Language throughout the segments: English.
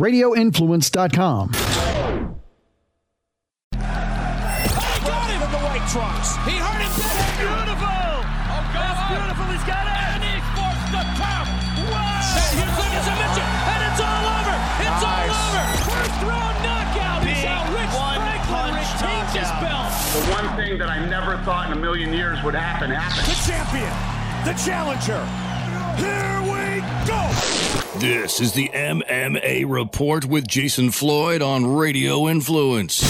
radioinfluence.com. got him in the white trunks. He hurt him. That's beautiful. Oh, God. That's beautiful. He's got it. And he forced the count. Wow. And here comes a And it's all over. It's all over. First round knockout. He's how Rich Franklin retains his belt. The one thing that I never thought in a million years would happen happened. The champion. The challenger. Here we go. This is the MMA Report with Jason Floyd on Radio Influence.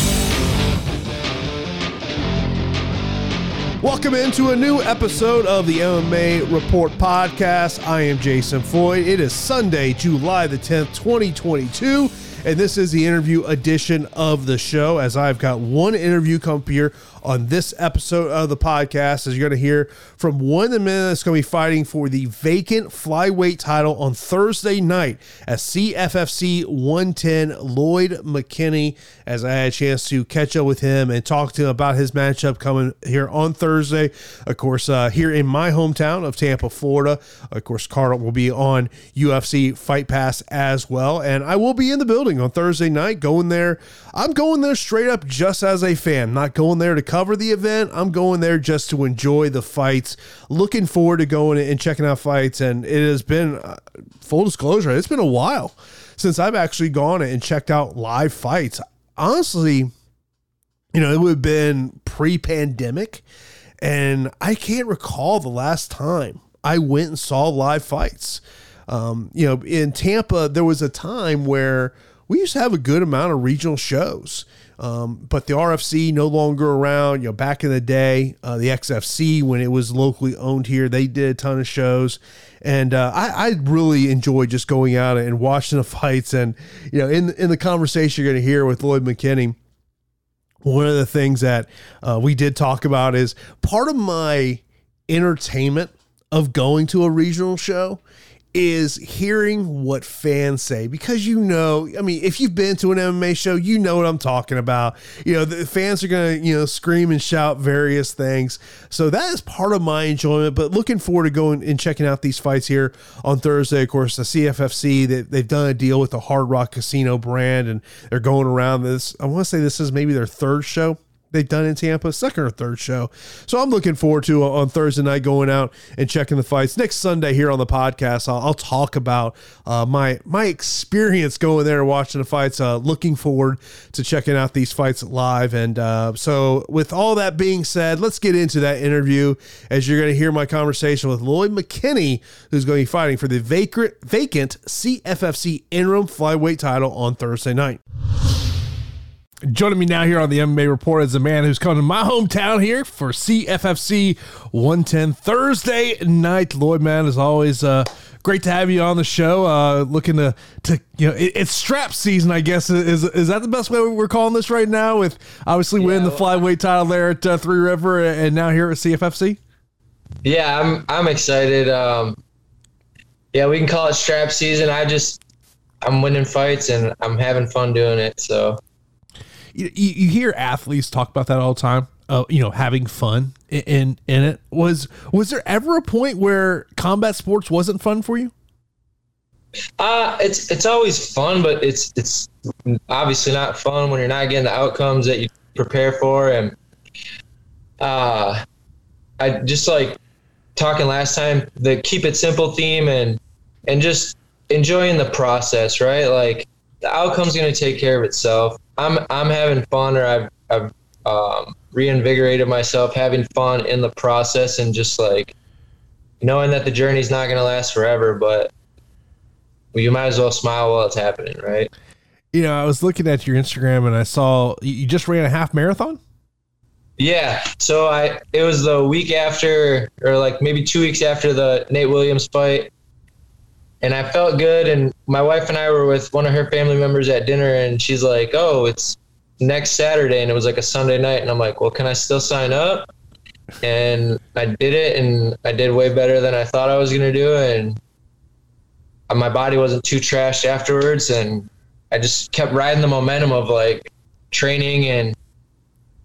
Welcome into a new episode of the MMA Report podcast. I am Jason Floyd. It is Sunday, July the 10th, 2022, and this is the interview edition of the show. As I've got one interview come up here on this episode of the podcast, as you're going to hear from one of the men that's going to be fighting for the vacant flyweight title on Thursday night at CFFC 110, Lloyd McKinney. As I had a chance to catch up with him and talk to him about his matchup coming here on Thursday. Of course, uh, here in my hometown of Tampa, Florida. Of course, Carl will be on UFC Fight Pass as well. And I will be in the building on Thursday night, going there. I'm going there straight up just as a fan, not going there to cover the event. I'm going there just to enjoy the fights. Looking forward to going and checking out fights. And it has been, uh, full disclosure, it's been a while since I've actually gone and checked out live fights. Honestly, you know, it would have been pre pandemic. And I can't recall the last time I went and saw live fights. Um, you know, in Tampa, there was a time where we used to have a good amount of regional shows. Um, but the RFC no longer around. You know, back in the day, uh, the XFC when it was locally owned here, they did a ton of shows, and uh, I, I really enjoy just going out and watching the fights. And you know, in in the conversation you're going to hear with Lloyd McKinney, one of the things that uh, we did talk about is part of my entertainment of going to a regional show is hearing what fans say because you know, I mean, if you've been to an MMA show, you know what I'm talking about. You know, the fans are going to, you know, scream and shout various things. So that is part of my enjoyment, but looking forward to going and checking out these fights here on Thursday. Of course, the CFFC, they, they've done a deal with the Hard Rock Casino brand and they're going around this. I want to say this is maybe their third show they've done in Tampa, second or third show. So I'm looking forward to uh, on Thursday night going out and checking the fights. Next Sunday here on the podcast, I'll, I'll talk about uh, my my experience going there watching the fights. Uh, looking forward to checking out these fights live. And uh, so, with all that being said, let's get into that interview. As you're going to hear my conversation with Lloyd McKinney, who's going to be fighting for the vacant vacant CFFC interim flyweight title on Thursday night. Joining me now here on the MMA Report is a man who's coming to my hometown here for CFFC 110 Thursday night. Lloyd, man, as always, uh, great to have you on the show. Uh, looking to, to you know, it, it's strap season, I guess. Is is that the best way we're calling this right now? With obviously winning the flyweight title there at uh, Three River and now here at CFFC. Yeah, I'm I'm excited. Um, yeah, we can call it strap season. I just I'm winning fights and I'm having fun doing it. So you, you hear athletes talk about that all the time. Uh, you know, having fun in in it. Was was there ever a point where combat sports wasn't fun for you? Uh, it's it's always fun, but it's it's obviously not fun when you're not getting the outcomes that you prepare for. And uh, I just like talking last time the keep it simple theme and and just enjoying the process, right? Like the outcome's going to take care of itself. I'm I'm having fun, or I've I've um, reinvigorated myself, having fun in the process, and just like knowing that the journey's not going to last forever, but you might as well smile while it's happening, right? You know, I was looking at your Instagram and I saw you just ran a half marathon. Yeah, so I it was the week after, or like maybe two weeks after the Nate Williams fight, and I felt good. And my wife and I were with one of her family members at dinner, and she's like, "Oh, it's next Saturday," and it was like a Sunday night, and I'm like, "Well, can I still sign up?" And I did it, and I did way better than I thought I was gonna do, and my body wasn't too trashed afterwards, and I just kept riding the momentum of like training and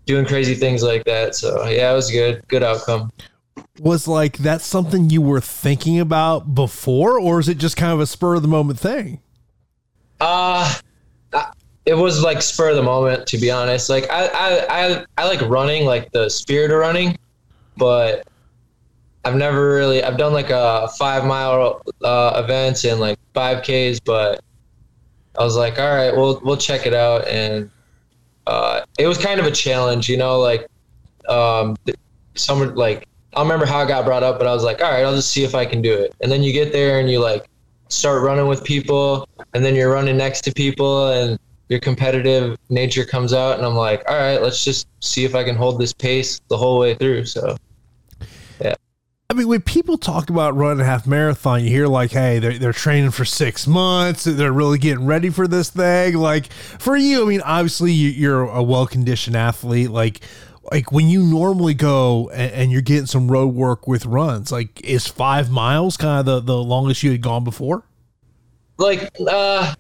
doing crazy things like that. So yeah, it was good, good outcome was like that something you were thinking about before or is it just kind of a spur of the moment thing Uh, it was like spur of the moment, to be honest. Like I, I, I, I like running, like the spirit of running, but I've never really. I've done like a five mile uh, events and like five Ks, but I was like, all right, we'll we'll check it out, and uh, it was kind of a challenge, you know, like um, someone like I remember how it got brought up, but I was like, all right, I'll just see if I can do it. And then you get there and you like start running with people, and then you're running next to people, and your competitive nature comes out, and I'm like, all right, let's just see if I can hold this pace the whole way through. So yeah. I mean, when people talk about running a half marathon, you hear like, hey, they're, they're training for six months. They're really getting ready for this thing. Like for you, I mean, obviously you're a well conditioned athlete. Like, like when you normally go and, and, you're getting some road work with runs, like is five miles kind of the, the longest you had gone before? Like, uh,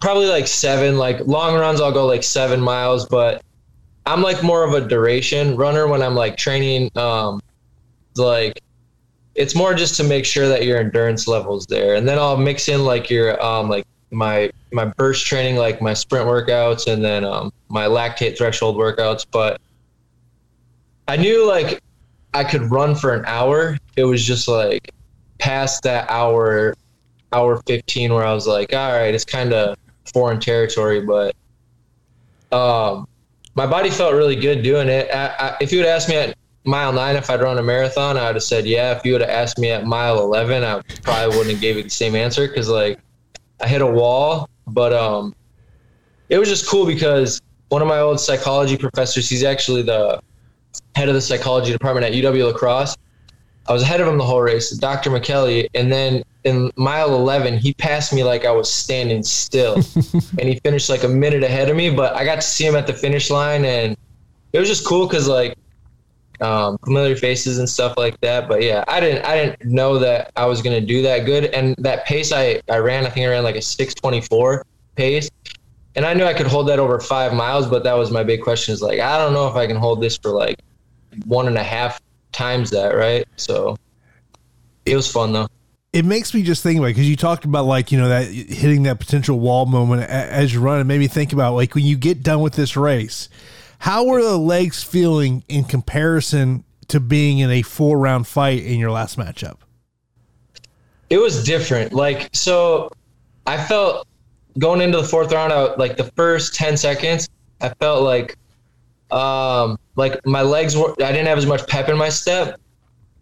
probably like seven, like long runs, I'll go like seven miles, but I'm like more of a duration runner when I'm like training, um, like it's more just to make sure that your endurance levels there and then i'll mix in like your um like my my burst training like my sprint workouts and then um my lactate threshold workouts but i knew like i could run for an hour it was just like past that hour hour 15 where i was like all right it's kind of foreign territory but um my body felt really good doing it I, I, if you would ask me at mile nine, if I'd run a marathon, I would have said yeah. If you would have asked me at mile eleven, I probably wouldn't have gave you the same answer because like I hit a wall. But um, it was just cool because one of my old psychology professors, he's actually the head of the psychology department at UW La Crosse. I was ahead of him the whole race, Dr. McKelly, and then in mile 11, he passed me like I was standing still, and he finished like a minute ahead of me. But I got to see him at the finish line, and it was just cool because like um, familiar faces and stuff like that. But yeah, I didn't I didn't know that I was gonna do that good. And that pace I, I ran, I think I ran like a six twenty four pace. And I knew I could hold that over five miles, but that was my big question is like, I don't know if I can hold this for like one and a half times that, right? So it was fun though. It makes me just think about because you talked about like you know that hitting that potential wall moment as you run. It made me think about like when you get done with this race, how were the legs feeling in comparison to being in a four round fight in your last matchup? It was different. Like, so I felt going into the fourth round, out like the first 10 seconds, I felt like, um, like my legs were, I didn't have as much pep in my step.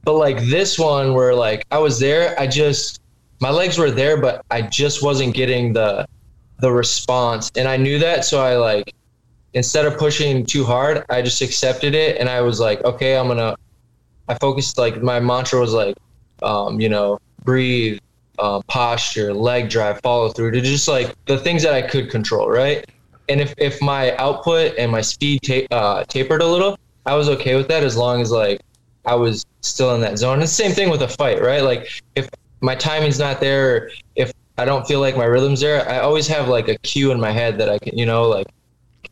But like this one where like I was there, I just, my legs were there, but I just wasn't getting the, the response. And I knew that. So I like, instead of pushing too hard, I just accepted it and I was like, okay, I'm gonna. I focused like my mantra was like, um, you know, breathe, uh, posture, leg drive, follow through to just like the things that I could control, right? And if if my output and my speed ta- uh, tapered a little, I was okay with that as long as like I was still in that zone. The same thing with a fight, right? Like if my timing's not there, if I don't feel like my rhythm's there, I always have like a cue in my head that I can, you know, like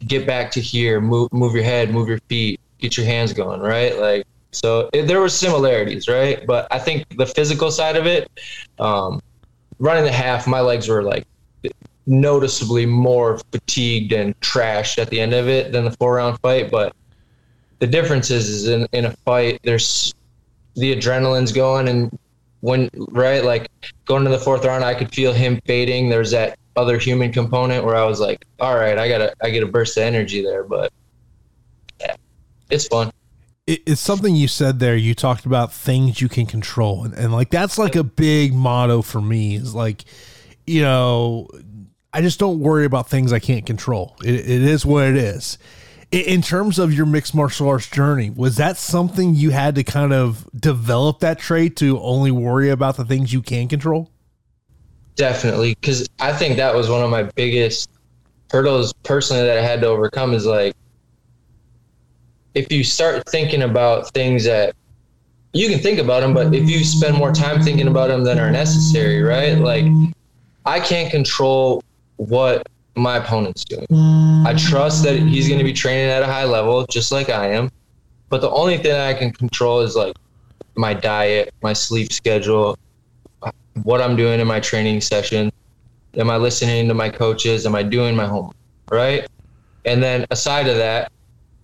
get back to here, move move your head, move your feet, get your hands going, right? Like so it, there were similarities, right? But I think the physical side of it, um, running the half, my legs were like noticeably more fatigued and trashed at the end of it than the four round fight. But the difference is, is in, in a fight, there's the adrenaline's going and when right like going to the fourth round i could feel him fading there's that other human component where I was like, all right, I gotta I get a burst of energy there, but yeah, it's fun. It's something you said there. You talked about things you can control, and, and like that's like a big motto for me. Is like, you know, I just don't worry about things I can't control. it, it is what it is. In terms of your mixed martial arts journey, was that something you had to kind of develop that trait to only worry about the things you can control? Definitely, because I think that was one of my biggest hurdles personally that I had to overcome. Is like if you start thinking about things that you can think about them, but if you spend more time thinking about them than are necessary, right? Like I can't control what my opponent's doing. I trust that he's going to be training at a high level, just like I am. But the only thing I can control is like my diet, my sleep schedule, what I'm doing in my training session. Am I listening to my coaches? Am I doing my homework? Right. And then aside of that,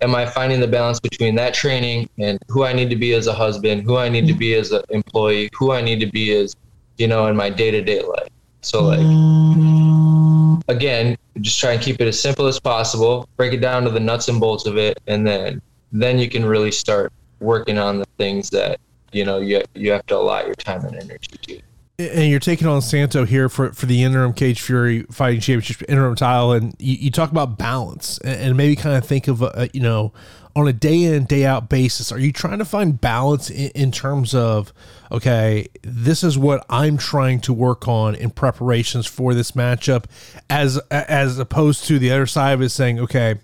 am I finding the balance between that training and who I need to be as a husband, who I need to be as an employee, who I need to be as, you know, in my day to day life. So like again, just try and keep it as simple as possible, break it down to the nuts and bolts of it, and then then you can really start working on the things that, you know, you you have to allot your time and energy to and you're taking on Santo here for, for the interim Cage Fury Fighting Championship interim title, and you, you talk about balance and, and maybe kind of think of a, you know on a day in day out basis. Are you trying to find balance in, in terms of okay, this is what I'm trying to work on in preparations for this matchup, as as opposed to the other side of it saying okay,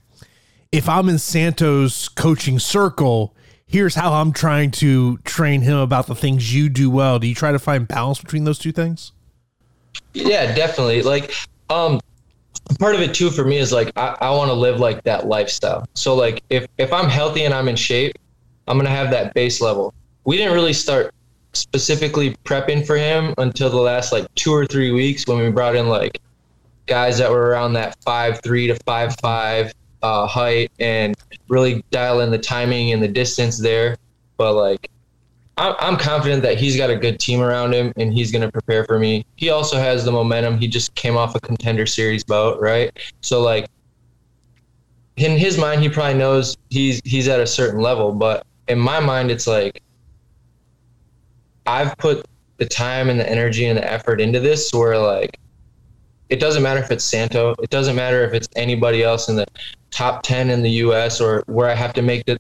if I'm in Santo's coaching circle here's how I'm trying to train him about the things you do well. Do you try to find balance between those two things? Yeah, definitely. Like, um, part of it too for me is like I, I want to live like that lifestyle. So like if if I'm healthy and I'm in shape, I'm gonna have that base level. We didn't really start specifically prepping for him until the last like two or three weeks when we brought in like guys that were around that five three to five five uh, height and really dial in the timing and the distance there. But like, I'm confident that he's got a good team around him and he's going to prepare for me. He also has the momentum. He just came off a contender series bout, right? So like, in his mind, he probably knows he's he's at a certain level. But in my mind, it's like I've put the time and the energy and the effort into this, where like it doesn't matter if it's Santo, it doesn't matter if it's anybody else in the top 10 in the US or where I have to make the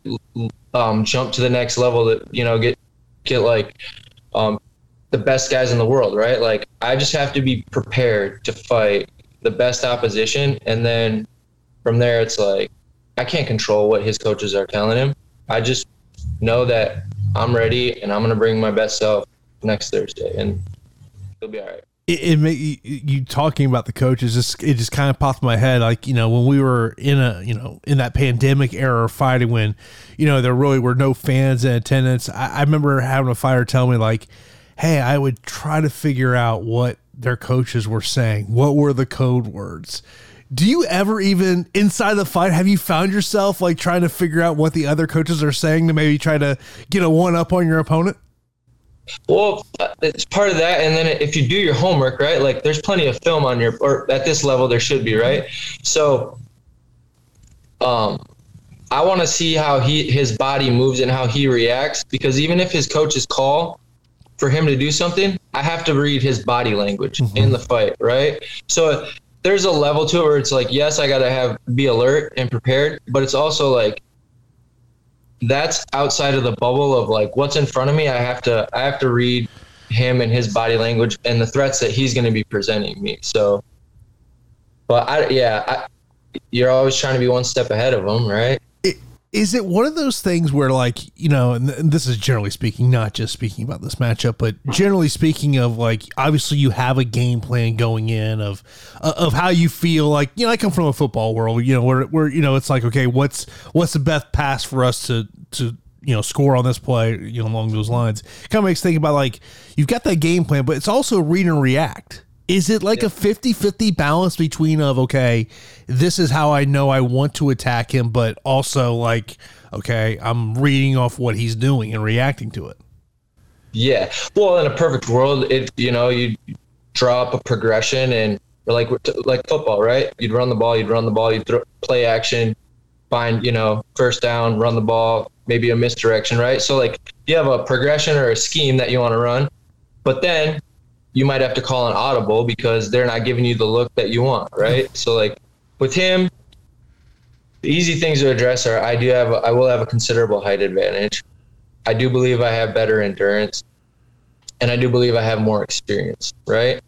um, jump to the next level to, you know, get, get like um, the best guys in the world, right? Like I just have to be prepared to fight the best opposition. And then from there, it's like, I can't control what his coaches are telling him. I just know that I'm ready and I'm going to bring my best self next Thursday and he'll be all right it, it you, you, talking about the coaches just it just kind of popped in my head like you know when we were in a you know in that pandemic era of fighting when you know there really were no fans in attendance I, I remember having a fighter tell me like hey i would try to figure out what their coaches were saying what were the code words? Do you ever even inside the fight have you found yourself like trying to figure out what the other coaches are saying to maybe try to get a one up on your opponent well, it's part of that. And then if you do your homework, right, like there's plenty of film on your, or at this level, there should be, right? So, um, I want to see how he his body moves and how he reacts because even if his coaches call for him to do something, I have to read his body language mm-hmm. in the fight, right? So there's a level to it where it's like, yes, I got to have be alert and prepared, but it's also like that's outside of the bubble of like what's in front of me. I have to I have to read him and his body language and the threats that he's going to be presenting me. So, but I yeah, I, you're always trying to be one step ahead of him, right? Is it one of those things where like you know and this is generally speaking not just speaking about this matchup but generally speaking of like obviously you have a game plan going in of uh, of how you feel like you know i come from a football world you know where, where you know it's like okay what's what's the best pass for us to to you know score on this play you know along those lines. Kind of makes think about like you've got that game plan but it's also read and react is it like yeah. a 50-50 balance between of okay this is how i know i want to attack him but also like okay i'm reading off what he's doing and reacting to it? Yeah. Well in a perfect world it you know you draw up a progression and like like football right? You'd run the ball you'd run the ball you'd throw, play action find you know first down run the ball maybe a misdirection right? So like you have a progression or a scheme that you want to run but then you might have to call an audible because they're not giving you the look that you want, right? So like with him, the easy things to address are I do have a, I will have a considerable height advantage. I do believe I have better endurance, and I do believe I have more experience, right?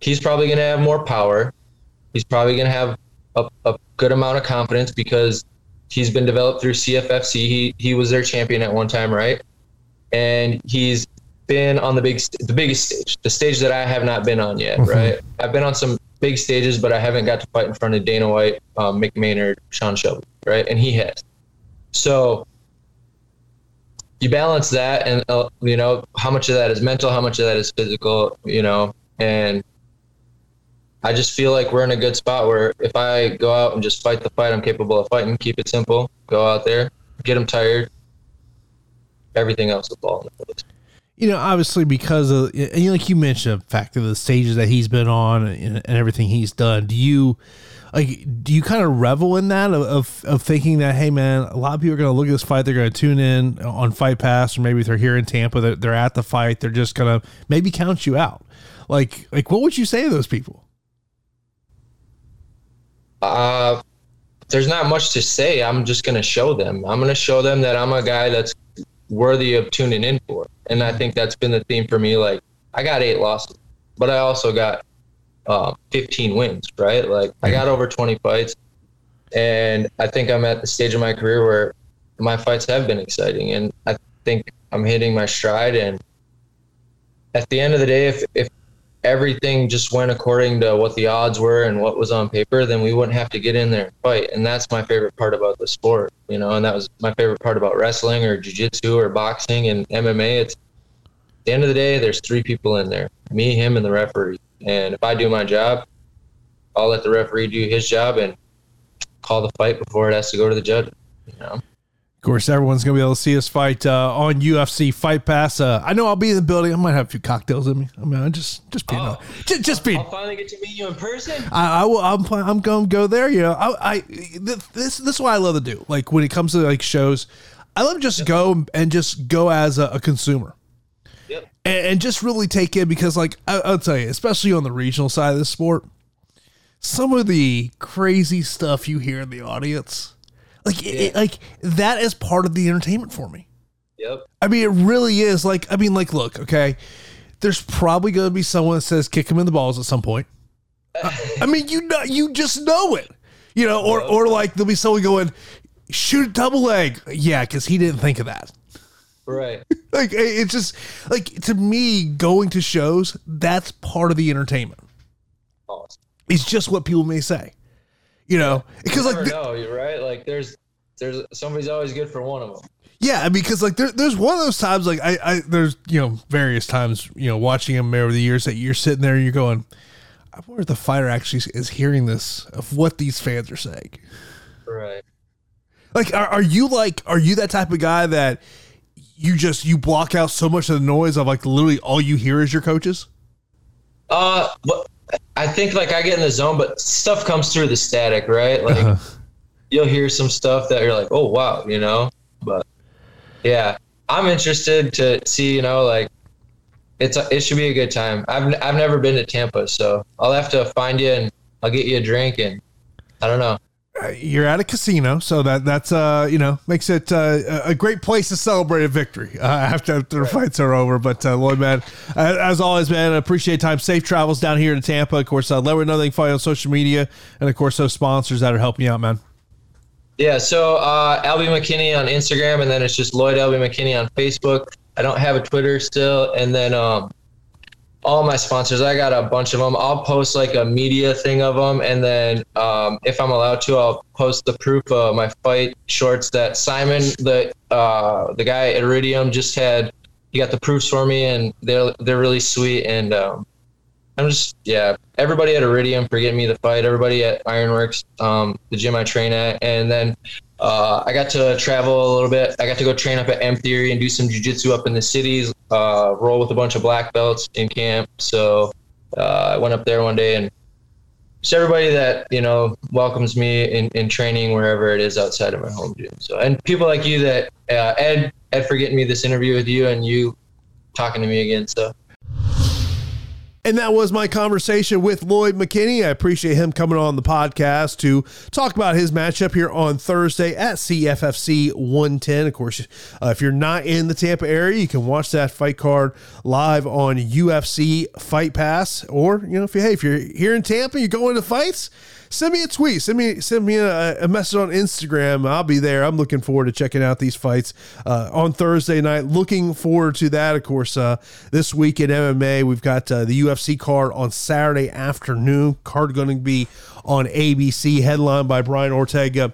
He's probably going to have more power. He's probably going to have a, a good amount of confidence because he's been developed through CFFC. He he was their champion at one time, right? And he's been on the big, the biggest stage, the stage that I have not been on yet. Mm-hmm. Right, I've been on some big stages, but I haven't got to fight in front of Dana White, um, Mick Maynard, Sean Shelby. Right, and he has. So you balance that, and uh, you know how much of that is mental, how much of that is physical. You know, and I just feel like we're in a good spot where if I go out and just fight the fight I'm capable of fighting, keep it simple, go out there, get them tired, everything else will fall into place. You know, obviously because of and like you mentioned, the fact of the stages that he's been on and, and everything he's done. Do you like? Do you kind of revel in that of, of, of thinking that hey man, a lot of people are going to look at this fight, they're going to tune in on Fight Pass, or maybe if they're here in Tampa, they're, they're at the fight, they're just going to maybe count you out. Like, like what would you say to those people? Uh, there's not much to say. I'm just going to show them. I'm going to show them that I'm a guy that's worthy of tuning in for. And I think that's been the theme for me. Like, I got eight losses, but I also got uh, 15 wins, right? Like, I got over 20 fights. And I think I'm at the stage of my career where my fights have been exciting. And I think I'm hitting my stride. And at the end of the day, if, if everything just went according to what the odds were and what was on paper, then we wouldn't have to get in there and fight. And that's my favorite part about the sport, you know, and that was my favorite part about wrestling or jiu-jitsu or boxing and MMA. It's at the end of the day, there's three people in there, me, him, and the referee. And if I do my job, I'll let the referee do his job and call the fight before it has to go to the judge, you know. Of course, everyone's gonna be able to see us fight uh, on UFC Fight Pass. Uh, I know I'll be in the building. I might have a few cocktails in me. I mean, I just just being, Oh. just, just being. I'll finally get to meet you in person. I, I will. I'm. I'm going to go there. You know. I. I this. This is what I love to do. Like when it comes to like shows, I love to just go and just go as a, a consumer Yep. and, and just really take in because like I, I'll tell you, especially on the regional side of the sport, some of the crazy stuff you hear in the audience, like it, it- like that is part of the entertainment for me. Yep. I mean, it really is. Like, I mean, like, look, okay. There's probably going to be someone that says kick him in the balls at some point. I, I mean, you know, you just know it, you know, or or like there'll be someone going shoot a double leg, yeah, because he didn't think of that. Right. Like, it's just like to me, going to shows that's part of the entertainment. Awesome. It's just what people may say, you know, because like the- know, you're right. Like there's there's somebody's always good for one of them. Yeah, because like there, there's one of those times like I, I there's you know various times you know watching him over the years that you're sitting there and you're going, I wonder if the fighter actually is hearing this of what these fans are saying. Right. Like, are, are you like are you that type of guy that you just you block out so much of the noise of like literally all you hear is your coaches? Uh, but I think like I get in the zone, but stuff comes through the static, right? Like Uh-huh. you'll hear some stuff that you're like, oh wow, you know. But yeah, I'm interested to see, you know, like it's a, it should be a good time. I've I've never been to Tampa, so I'll have to find you and I'll get you a drink and I don't know. Uh, You're at a casino, so that that's uh you know makes it uh, a great place to celebrate a victory uh, after, after the fights are over. But uh, Lloyd, man, as always, man, I appreciate time. Safe travels down here to Tampa. Of course, uh, let me know they can find you on social media, and of course those sponsors that are helping you out, man. Yeah, so uh, Albie McKinney on Instagram, and then it's just Lloyd Albie McKinney on Facebook. I don't have a Twitter still, and then um, all my sponsors, I got a bunch of them. I'll post like a media thing of them, and then um, if I'm allowed to, I'll post the proof of my fight shorts that Simon, the uh, the guy at Iridium, just had. He got the proofs for me, and they're they're really sweet, and um, I'm just yeah. Everybody at Iridium for getting me the fight. Everybody at Ironworks, um, the gym I train at, and then uh, I got to travel a little bit. I got to go train up at M Theory and do some jujitsu up in the cities. Uh, roll with a bunch of black belts in camp. So uh, I went up there one day and just everybody that you know welcomes me in, in training wherever it is outside of my home gym. So and people like you that uh, Ed Ed for getting me this interview with you and you talking to me again. So. And that was my conversation with Lloyd McKinney. I appreciate him coming on the podcast to talk about his matchup here on Thursday at CFFC 110. Of course, uh, if you're not in the Tampa area, you can watch that fight card live on UFC Fight Pass. Or, you know, if you hey, if you're here in Tampa, you're going to fights, send me a tweet, send me send me a, a message on Instagram. I'll be there. I'm looking forward to checking out these fights uh, on Thursday night. Looking forward to that. Of course, uh, this week in MMA, we've got uh, the UFC card on Saturday afternoon. Card going to be on ABC, headlined by Brian Ortega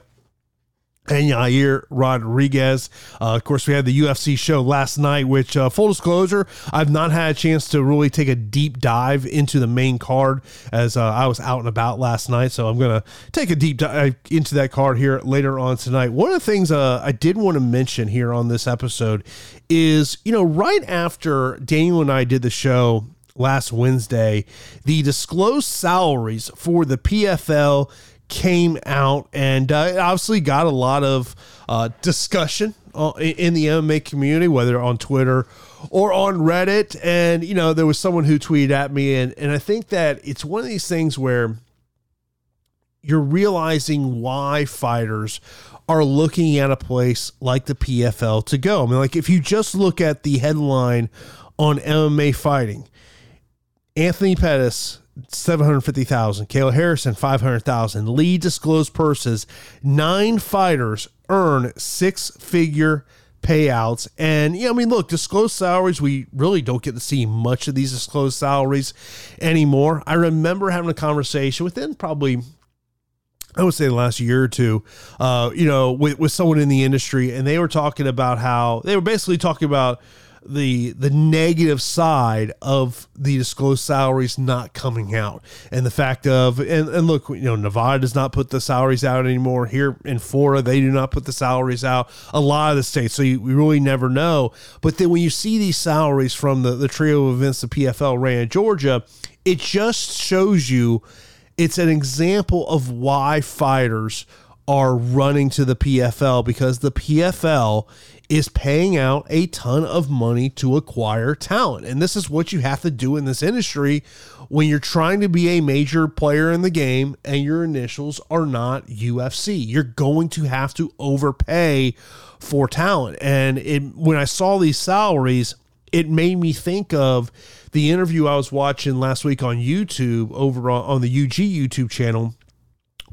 and Yair Rodriguez. Uh, of course, we had the UFC show last night, which, uh, full disclosure, I've not had a chance to really take a deep dive into the main card as uh, I was out and about last night. So I'm going to take a deep dive into that card here later on tonight. One of the things uh, I did want to mention here on this episode is, you know, right after Daniel and I did the show last Wednesday, the disclosed salaries for the PFL came out and uh, it obviously got a lot of uh, discussion uh, in the MMA community, whether on Twitter or on Reddit. And, you know, there was someone who tweeted at me, and, and I think that it's one of these things where you're realizing why fighters are looking at a place like the PFL to go. I mean, like if you just look at the headline on MMA fighting, Anthony Pettis 750,000. Kayla Harrison, 500,000. Lee disclosed purses. Nine fighters earn six figure payouts. And, yeah, I mean, look, disclosed salaries, we really don't get to see much of these disclosed salaries anymore. I remember having a conversation within probably I would say the last year or two, uh, you know, with, with someone in the industry, and they were talking about how they were basically talking about the the negative side of the disclosed salaries not coming out. And the fact of and, and look you know nevada does not put the salaries out anymore. Here in florida they do not put the salaries out. A lot of the states. So you, we really never know. But then when you see these salaries from the, the trio of events the pfl ran in georgia it just shows you it's an example of why fighters are running to the PFL because the PFL is paying out a ton of money to acquire talent. And this is what you have to do in this industry when you're trying to be a major player in the game and your initials are not UFC. You're going to have to overpay for talent. And it, when I saw these salaries, it made me think of the interview I was watching last week on YouTube over on, on the UG YouTube channel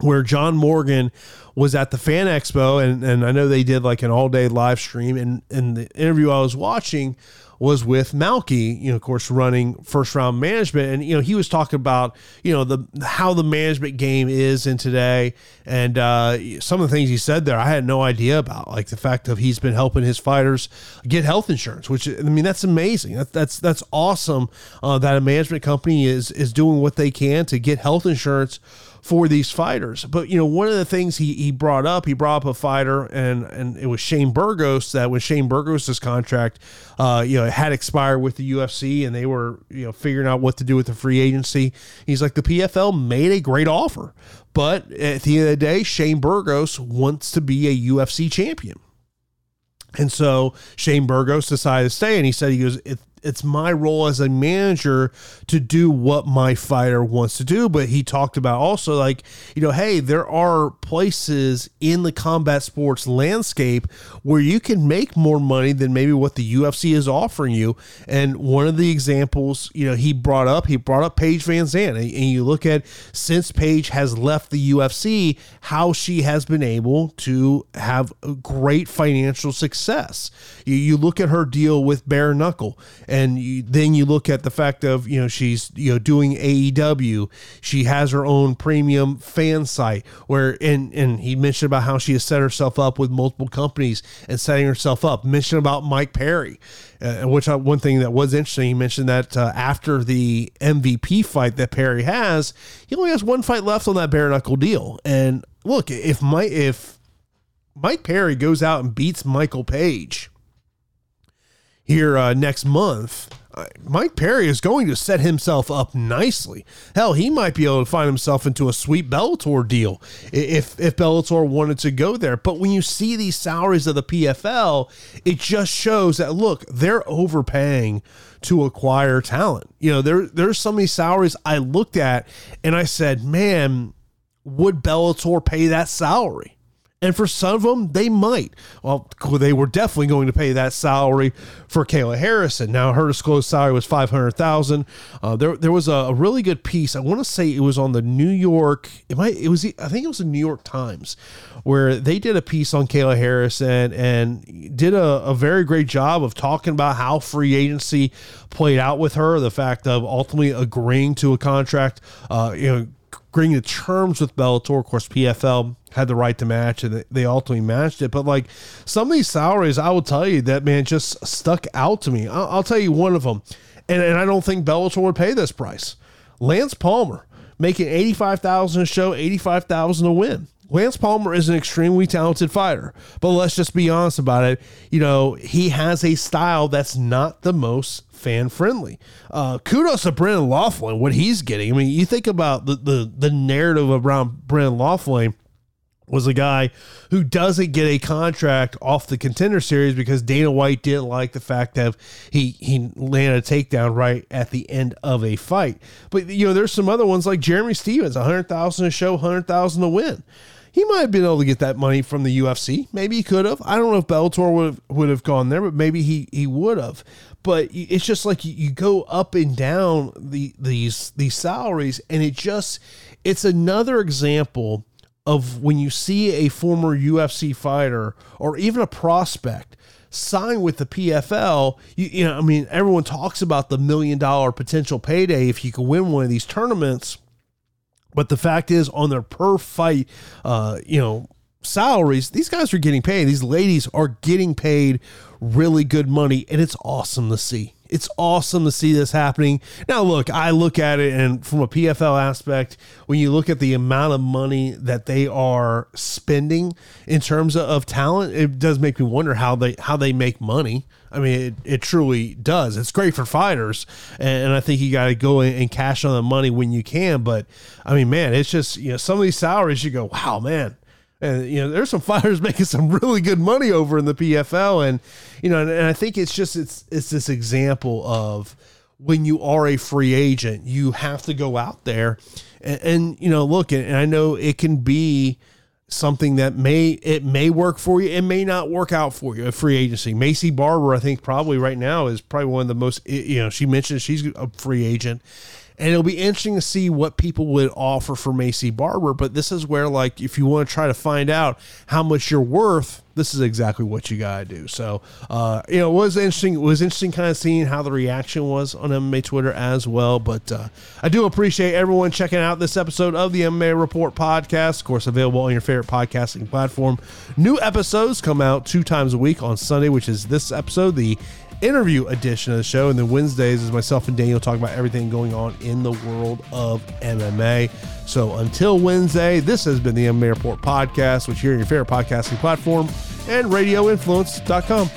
where John Morgan was at the Fan Expo, and, and I know they did like an all day live stream. And, and the interview I was watching was with Malki, you know, of course, running first round management. And, you know, he was talking about, you know, the how the management game is in today. And uh, some of the things he said there, I had no idea about, like the fact of he's been helping his fighters get health insurance, which I mean, that's amazing. That, that's that's awesome uh, that a management company is is doing what they can to get health insurance for these fighters. But you know, one of the things he, he brought up, he brought up a fighter, and and it was Shane Burgos. That when Shane Burgos's contract, uh, you know, had expired with the UFC, and they were you know figuring out what to do with the free agency. He's like, the PFL made a great offer, but at the end of the day, Shane Burgos wants to be a UFC champion. And so Shane Burgos decided to stay, and he said he goes, it's my role as a manager to do what my fighter wants to do. But he talked about also like you know hey there are places in the combat sports landscape where you can make more money than maybe what the UFC is offering you. And one of the examples you know he brought up he brought up Paige Van VanZant and you look at since Paige has left the UFC how she has been able to have great financial success. You, you look at her deal with bare knuckle and you, then you look at the fact of you know she's you know doing AEW. She has her own premium fan site where and and he mentioned about how she has set herself up with multiple companies and setting herself up. Mentioned about Mike Perry. Uh, which I, one thing that was interesting, he mentioned that uh, after the MVP fight that Perry has, he only has one fight left on that bare knuckle deal. And look, if my if Mike Perry goes out and beats Michael Page, here uh, next month, uh, Mike Perry is going to set himself up nicely. Hell, he might be able to find himself into a sweet Bellator deal if if Bellator wanted to go there. But when you see these salaries of the PFL, it just shows that look, they're overpaying to acquire talent. You know, there there's so many salaries I looked at and I said, man, would Bellator pay that salary? And for some of them, they might. Well, they were definitely going to pay that salary for Kayla Harrison. Now, her disclosed salary was five hundred thousand. Uh, there, there was a, a, really good piece. I want to say it was on the New York. It might. It was. I think it was the New York Times, where they did a piece on Kayla Harrison and did a, a very great job of talking about how free agency played out with her. The fact of ultimately agreeing to a contract. Uh, you know agreeing to terms with Bellator. Of course, PFL had the right to match and they ultimately matched it. But like some of these salaries, I will tell you that man just stuck out to me. I'll, I'll tell you one of them, and, and I don't think Bellator would pay this price. Lance Palmer making eighty five thousand a show, eighty five thousand a win. Lance Palmer is an extremely talented fighter, but let's just be honest about it. You know, he has a style that's not the most fan friendly. Uh, kudos to Brendan Loughnane, what he's getting. I mean, you think about the, the, the narrative around Brendan Loughnane was a guy who doesn't get a contract off the contender series because Dana White didn't like the fact that he he landed a takedown right at the end of a fight. But you know, there's some other ones like Jeremy hundred thousand a show, hundred thousand to win. He might have been able to get that money from the UFC. Maybe he could have. I don't know if Bellator would have, would have gone there, but maybe he he would have. But it's just like you, you go up and down the these these salaries, and it just it's another example of when you see a former UFC fighter or even a prospect sign with the PFL, you, you know, I mean, everyone talks about the million dollar potential payday if you can win one of these tournaments. But the fact is, on their per fight, uh, you know, salaries, these guys are getting paid. These ladies are getting paid really good money, and it's awesome to see. It's awesome to see this happening. Now, look, I look at it, and from a PFL aspect, when you look at the amount of money that they are spending in terms of, talent, it does make me wonder how they how they make money. I mean, it, it truly does. It's great for fighters, and, and I think you got to go and cash on the money when you can. But I mean, man, it's just you know some of these salaries you go, wow, man and you know there's some fighters making some really good money over in the PFL and you know and, and, I think it's just it's it's this example of when you are a free agent you have to go out there and, and you know look and I know it can be something that may it may work for you. It may not work out for you a free agency. Maycee Barber I think probably right now is probably one of the most you know she mentioned she's a free agent and it'll be interesting to see what people would offer for Maycee Barber. But this is where, like, if you want to try to find out how much you're worth, this is exactly what you gotta do. So, uh, you know, it was interesting. It was interesting, kind of seeing how the reaction was on MMA Twitter as well. But uh, I do appreciate everyone checking out this episode of the MMA Report podcast. Of course, available on your favorite podcasting platform. New episodes come out two times a week on Sunday, which is this episode, the interview edition of the show. And then Wednesdays is myself and Daniel talking about everything going on in the world of MMA. So until Wednesday, this has been the MMA Report podcast, which you're your favorite podcasting platform and radioinfluence.com.